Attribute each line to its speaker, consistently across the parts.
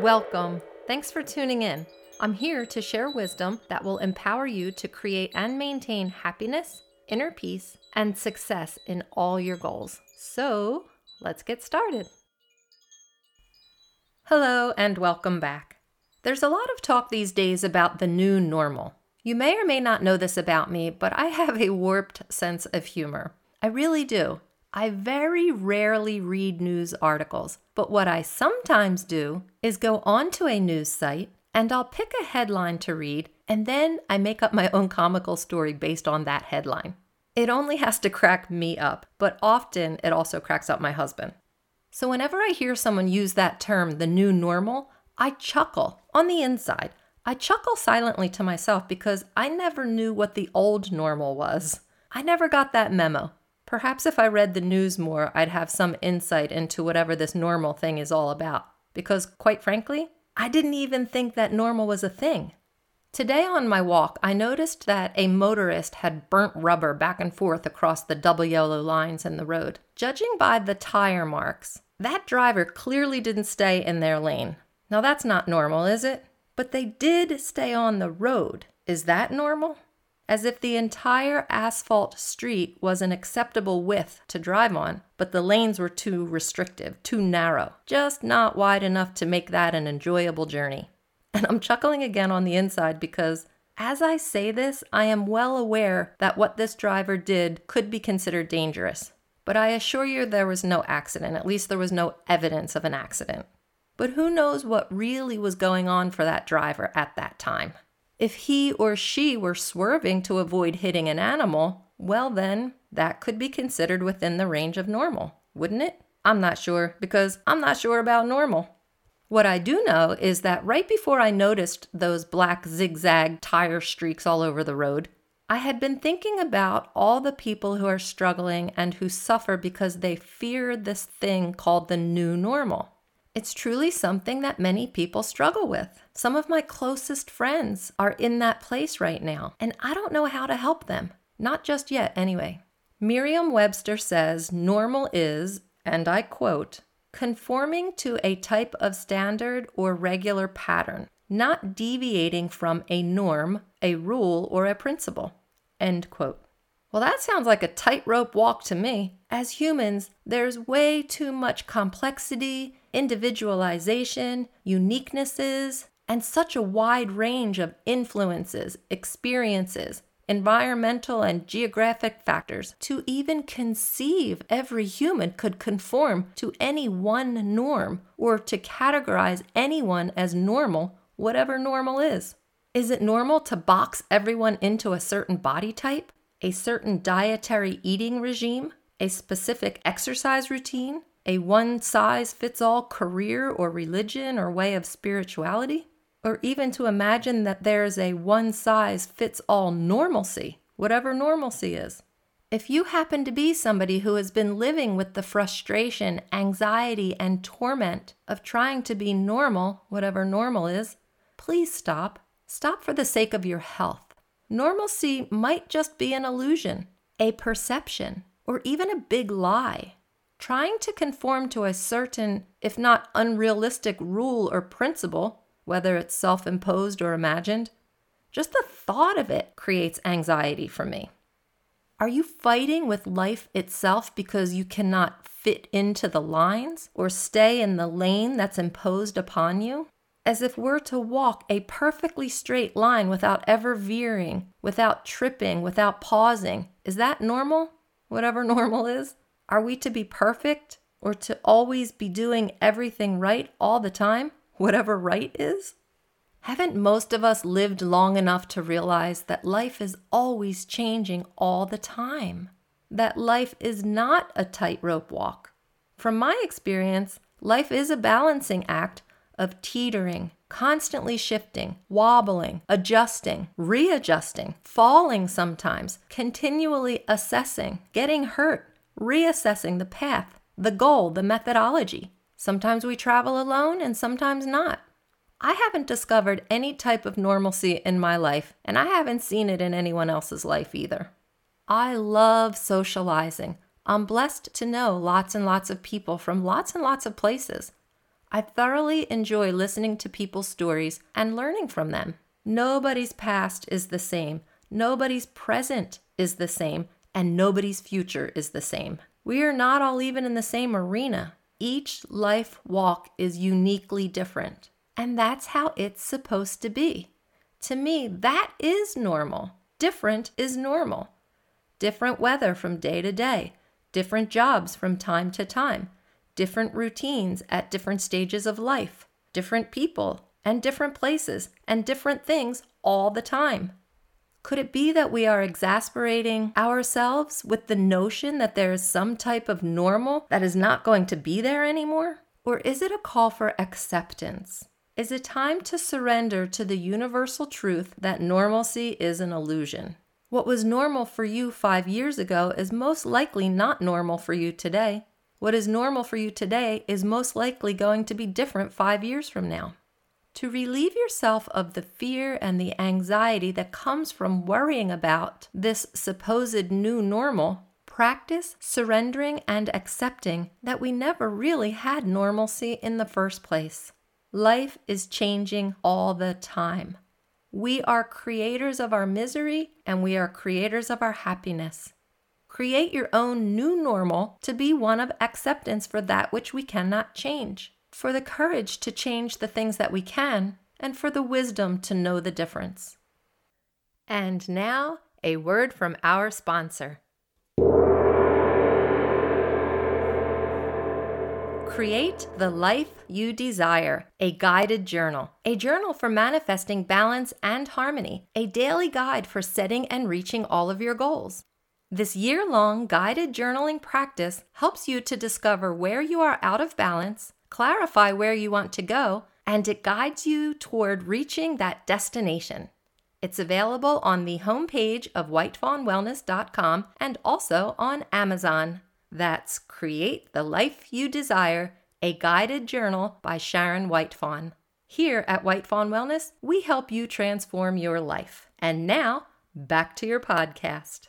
Speaker 1: Welcome. Thanks for tuning in. I'm here to share wisdom that will empower you to create and maintain happiness, inner peace, and success in all your goals. So, let's get started. Hello, and welcome back. There's a lot of talk these days about the new normal. You may or may not know this about me, but I have a warped sense of humor. I really do. I very rarely read news articles, but what I sometimes do is go onto a news site and I'll pick a headline to read, and then I make up my own comical story based on that headline. It only has to crack me up, but often it also cracks up my husband. So whenever I hear someone use that term, the new normal, I chuckle on the inside. I chuckle silently to myself because I never knew what the old normal was. I never got that memo. Perhaps if I read the news more, I'd have some insight into whatever this normal thing is all about. Because, quite frankly, I didn't even think that normal was a thing. Today on my walk, I noticed that a motorist had burnt rubber back and forth across the double yellow lines in the road. Judging by the tire marks, that driver clearly didn't stay in their lane. Now, that's not normal, is it? But they did stay on the road. Is that normal? As if the entire asphalt street was an acceptable width to drive on, but the lanes were too restrictive, too narrow, just not wide enough to make that an enjoyable journey. And I'm chuckling again on the inside because as I say this, I am well aware that what this driver did could be considered dangerous. But I assure you there was no accident, at least there was no evidence of an accident. But who knows what really was going on for that driver at that time? If he or she were swerving to avoid hitting an animal, well, then that could be considered within the range of normal, wouldn't it? I'm not sure because I'm not sure about normal. What I do know is that right before I noticed those black zigzag tire streaks all over the road, I had been thinking about all the people who are struggling and who suffer because they fear this thing called the new normal. It's truly something that many people struggle with. Some of my closest friends are in that place right now, and I don't know how to help them. Not just yet, anyway. Merriam Webster says normal is, and I quote, conforming to a type of standard or regular pattern, not deviating from a norm, a rule, or a principle. End quote. Well, that sounds like a tightrope walk to me. As humans, there's way too much complexity, individualization, uniquenesses, and such a wide range of influences, experiences, environmental and geographic factors to even conceive every human could conform to any one norm or to categorize anyone as normal, whatever normal is. Is it normal to box everyone into a certain body type? a certain dietary eating regime, a specific exercise routine, a one size fits all career or religion or way of spirituality, or even to imagine that there's a one size fits all normalcy, whatever normalcy is. If you happen to be somebody who has been living with the frustration, anxiety, and torment of trying to be normal, whatever normal is, please stop. Stop for the sake of your health. Normalcy might just be an illusion, a perception, or even a big lie. Trying to conform to a certain, if not unrealistic, rule or principle, whether it's self imposed or imagined, just the thought of it creates anxiety for me. Are you fighting with life itself because you cannot fit into the lines or stay in the lane that's imposed upon you? as if we're to walk a perfectly straight line without ever veering, without tripping, without pausing. Is that normal? Whatever normal is? Are we to be perfect or to always be doing everything right all the time, whatever right is? Haven't most of us lived long enough to realize that life is always changing all the time? That life is not a tightrope walk. From my experience, life is a balancing act of teetering, constantly shifting, wobbling, adjusting, readjusting, falling sometimes, continually assessing, getting hurt, reassessing the path, the goal, the methodology. Sometimes we travel alone and sometimes not. I haven't discovered any type of normalcy in my life, and I haven't seen it in anyone else's life either. I love socializing. I'm blessed to know lots and lots of people from lots and lots of places. I thoroughly enjoy listening to people's stories and learning from them. Nobody's past is the same, nobody's present is the same, and nobody's future is the same. We are not all even in the same arena. Each life walk is uniquely different, and that's how it's supposed to be. To me, that is normal. Different is normal. Different weather from day to day, different jobs from time to time, different routines at different stages of life, different people and different places and different things all the time. Could it be that we are exasperating ourselves with the notion that there is some type of normal that is not going to be there anymore? Or is it a call for acceptance? Is it time to surrender to the universal truth that normalcy is an illusion? What was normal for you five years ago is most likely not normal for you today. What is normal for you today is most likely going to be different five years from now. To relieve yourself of the fear and the anxiety that comes from worrying about this supposed new normal, practice surrendering and accepting that we never really had normalcy in the first place. Life is changing all the time. We are creators of our misery and we are creators of our happiness. Create your own new normal to be one of acceptance for that which we cannot change for the courage to change the things that we can, and for the wisdom to know the difference. And now, a word from our sponsor. Create the life you desire, a guided journal, a journal for manifesting balance and harmony, a daily guide for setting and reaching all of your goals. This year long guided journaling practice helps you to discover where you are out of balance clarify where you want to go, and it guides you toward reaching that destination. It's available on the homepage of whitefawnwellness.com and also on Amazon. That's Create the Life You Desire, a guided journal by Sharon Whitefawn. Here at White Fawn Wellness, we help you transform your life. And now, back to your podcast.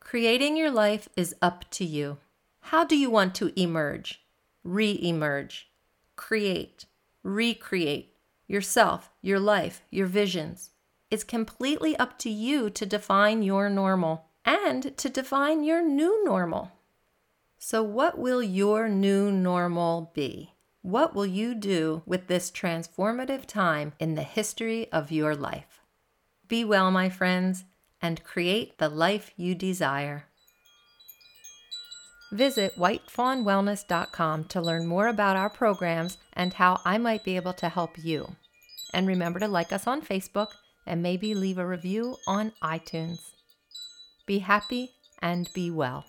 Speaker 1: Creating your life is up to you. How do you want to emerge? Re emerge, create, recreate yourself, your life, your visions. It's completely up to you to define your normal and to define your new normal. So, what will your new normal be? What will you do with this transformative time in the history of your life? Be well, my friends, and create the life you desire. Visit whitefawnwellness.com to learn more about our programs and how I might be able to help you. And remember to like us on Facebook and maybe leave a review on iTunes. Be happy and be well.